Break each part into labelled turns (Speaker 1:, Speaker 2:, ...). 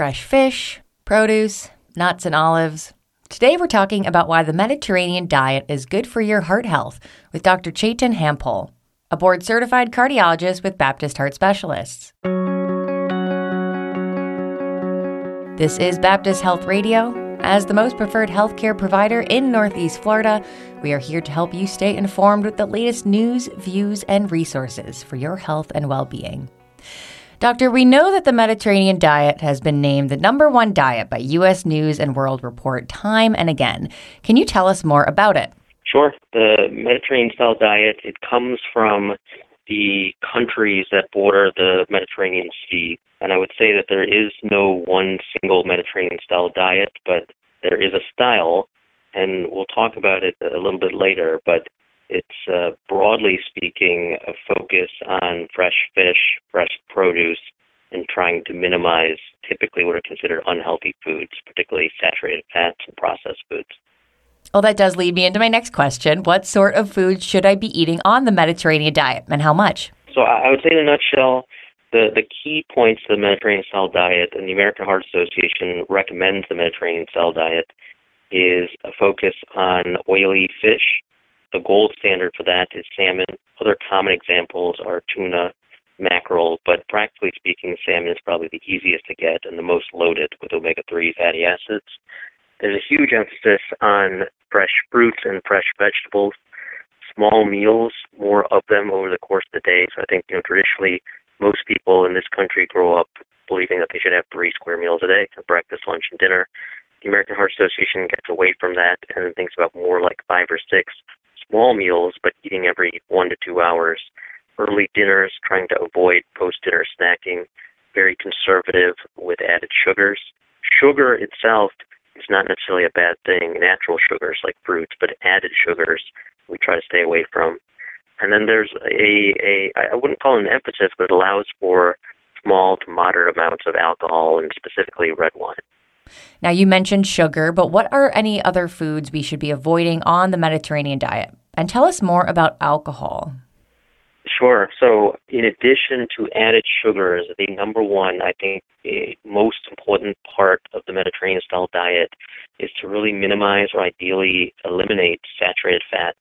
Speaker 1: fresh fish, produce, nuts, and olives. Today, we're talking about why the Mediterranean diet is good for your heart health with Dr. Chetan Hampole, a board certified cardiologist with Baptist Heart Specialists. This is Baptist Health Radio. As the most preferred healthcare provider in Northeast Florida, we are here to help you stay informed with the latest news, views, and resources for your health and well being. Doctor, we know that the Mediterranean diet has been named the number one diet by U.S. News and World Report time and again. Can you tell us more about it?
Speaker 2: Sure. The Mediterranean style diet, it comes from the countries that border the Mediterranean Sea. And I would say that there is no one single Mediterranean style diet, but there is a style, and we'll talk about it a little bit later. But it's uh, broadly speaking a focus on fresh fish, fresh produce, and trying to minimize typically what are considered unhealthy foods, particularly saturated fats and processed foods.
Speaker 1: Well, that does lead me into my next question. What sort of foods should I be eating on the Mediterranean diet and how much?
Speaker 2: So I would say in a nutshell, the, the key points of the Mediterranean style diet, and the American Heart Association recommends the Mediterranean style diet, is a focus on oily fish, the gold standard for that is salmon. Other common examples are tuna, mackerel, but practically speaking, salmon is probably the easiest to get and the most loaded with omega 3 fatty acids. There's a huge emphasis on fresh fruits and fresh vegetables, small meals, more of them over the course of the day. So I think, you know, traditionally, most people in this country grow up believing that they should have three square meals a day breakfast, lunch, and dinner. The American Heart Association gets away from that and thinks about more like five or six small meals, but eating every one to two hours. Early dinners, trying to avoid post dinner snacking. Very conservative with added sugars. Sugar itself is not necessarily a bad thing, natural sugars like fruits, but added sugars we try to stay away from. And then there's a, a I wouldn't call it an emphasis, but it allows for small to moderate amounts of alcohol and specifically red wine.
Speaker 1: Now, you mentioned sugar, but what are any other foods we should be avoiding on the Mediterranean diet? And tell us more about alcohol.
Speaker 2: Sure. So, in addition to added sugars, the number one, I think, most important part of the Mediterranean style diet is to really minimize or ideally eliminate saturated fats.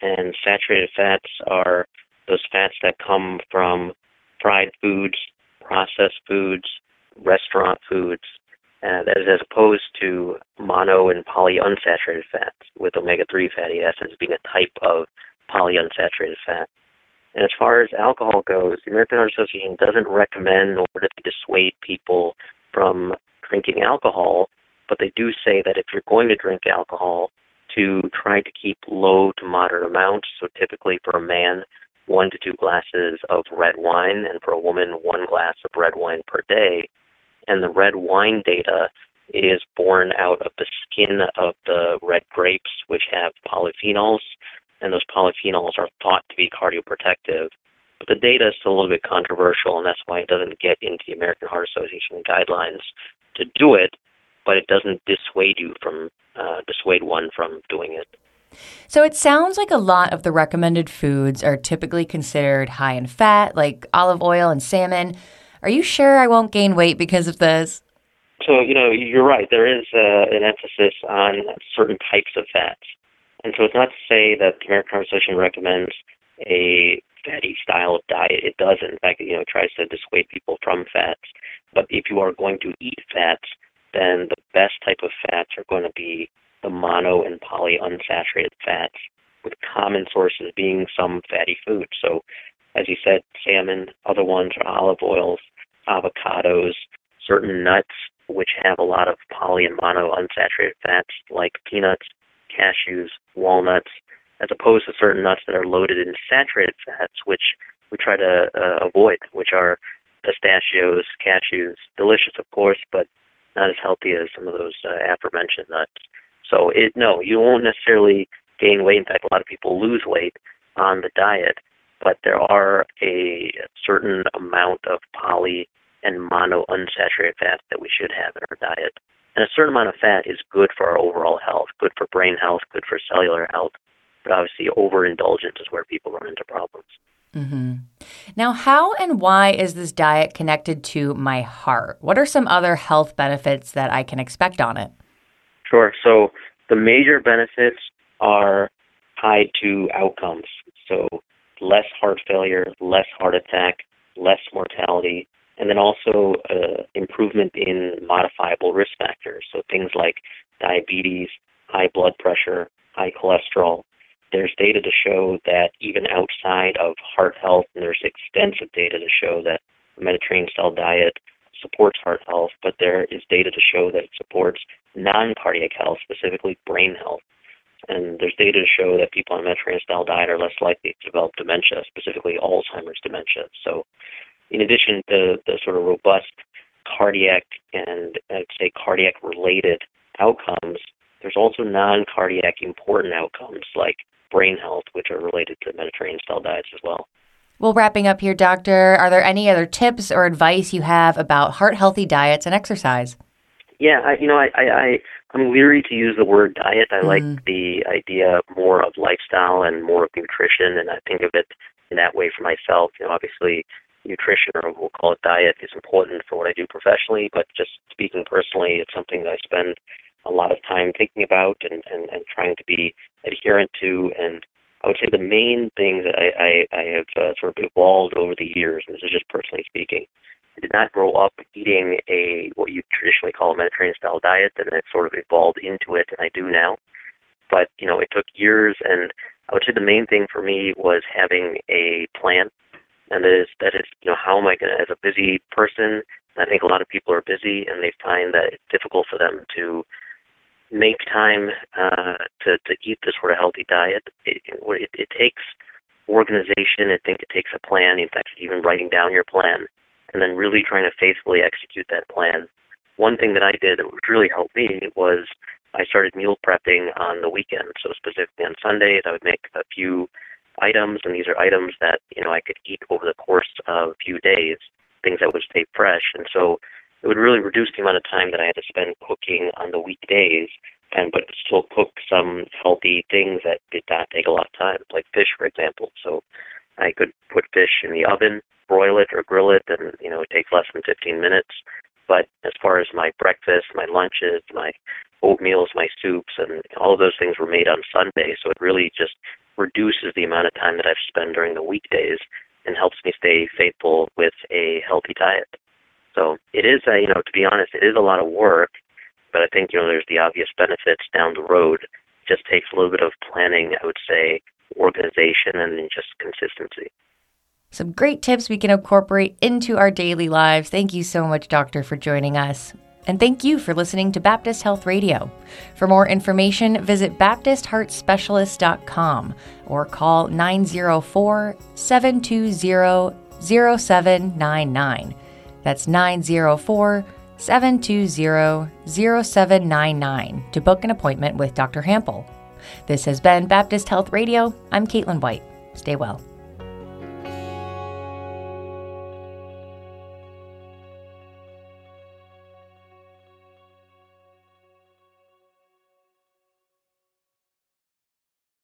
Speaker 2: And saturated fats are those fats that come from fried foods, processed foods, restaurant foods, uh, that is as opposed to mono and polyunsaturated fats, with omega-3 fatty acids being a type of polyunsaturated fat. And as far as alcohol goes, the American Heart Association doesn't recommend nor to dissuade people from drinking alcohol, but they do say that if you're going to drink alcohol, to try to keep low to moderate amounts. So typically for a man, one to two glasses of red wine, and for a woman, one glass of red wine per day and the red wine data is born out of the skin of the red grapes, which have polyphenols, and those polyphenols are thought to be cardioprotective. But the data is still a little bit controversial, and that's why it doesn't get into the American Heart Association guidelines to do it, but it doesn't dissuade you from uh, dissuade one from doing it.
Speaker 1: So it sounds like a lot of the recommended foods are typically considered high in fat, like olive oil and salmon. Are you sure I won't gain weight because of this?
Speaker 2: So, you know, you're right. There is uh, an emphasis on certain types of fats. And so it's not to say that the American Heart Association recommends a fatty style of diet. It doesn't. In fact, you know, it tries to dissuade people from fats. But if you are going to eat fats, then the best type of fats are going to be the mono and polyunsaturated fats, with common sources being some fatty foods. So as you said, salmon. Other ones are olive oils, avocados, certain nuts, which have a lot of poly and mono unsaturated fats, like peanuts, cashews, walnuts, as opposed to certain nuts that are loaded in saturated fats, which we try to uh, avoid, which are pistachios, cashews, delicious, of course, but not as healthy as some of those uh, aforementioned nuts. So, it no, you won't necessarily gain weight. In fact, a lot of people lose weight on the diet but there are a certain amount of poly and mono unsaturated fats that we should have in our diet. And a certain amount of fat is good for our overall health, good for brain health, good for cellular health. But obviously, overindulgence is where people run into problems.
Speaker 1: Mm-hmm. Now, how and why is this diet connected to my heart? What are some other health benefits that I can expect on it?
Speaker 2: Sure. So, the major benefits are tied to outcomes. So, less heart failure, less heart attack, less mortality, and then also uh, improvement in modifiable risk factors. So, things like diabetes, high blood pressure, high cholesterol, there's data to show that even outside of heart health, and there's extensive data to show that a Mediterranean style diet supports heart health, but there is data to show that it supports non cardiac health, specifically brain health. And there's data to show that people on a Mediterranean style diet are less likely to develop dementia, specifically Alzheimer's dementia. So, in addition to the sort of robust cardiac and I'd say cardiac related outcomes, there's also non cardiac important outcomes like brain health, which are related to Mediterranean style diets as well.
Speaker 1: Well, wrapping up here, doctor, are there any other tips or advice you have about heart healthy diets and exercise?
Speaker 2: Yeah, I, you know, I, I, I I'm leery to use the word diet. I mm. like the idea more of lifestyle and more of nutrition, and I think of it in that way for myself. You know, obviously, nutrition or we'll call it diet is important for what I do professionally, but just speaking personally, it's something that I spend a lot of time thinking about and, and, and trying to be adherent to. And I would say the main thing that I, I, I have uh, sort of evolved over the years, and this is just personally speaking, I did not grow up eating a what you traditionally call a Mediterranean style diet, and it sort of evolved into it, and I do now. But you know, it took years, and I would say the main thing for me was having a plan, and that is that is you know how am I going to, as a busy person, I think a lot of people are busy, and they find that it's difficult for them to make time uh, to to eat this sort of healthy diet. It, it, it takes organization. I think it takes a plan. In fact, even writing down your plan and then really trying to faithfully execute that plan. One thing that I did that really helped me was I started meal prepping on the weekend. So specifically on Sundays, I would make a few items, and these are items that you know I could eat over the course of a few days, things that would stay fresh. And so it would really reduce the amount of time that I had to spend cooking on the weekdays, and but still cook some healthy things that did not take a lot of time, like fish, for example. So I could put fish in the oven, broil it or grill it, and you know it takes less than 15 minutes. But as far as my breakfast, my lunches, my oatmeals, my soups, and all of those things were made on Sunday, so it really just reduces the amount of time that I've spent during the weekdays and helps me stay faithful with a healthy diet. So it is, a, you know, to be honest, it is a lot of work, but I think you know there's the obvious benefits down the road. It just takes a little bit of planning, I would say, organization, and just consistency.
Speaker 1: Some great tips we can incorporate into our daily lives. Thank you so much, Doctor, for joining us. And thank you for listening to Baptist Health Radio. For more information, visit BaptistHeartSpecialist.com or call 904 720 0799. That's 904 720 0799 to book an appointment with Dr. Hampole. This has been Baptist Health Radio. I'm Caitlin White. Stay well.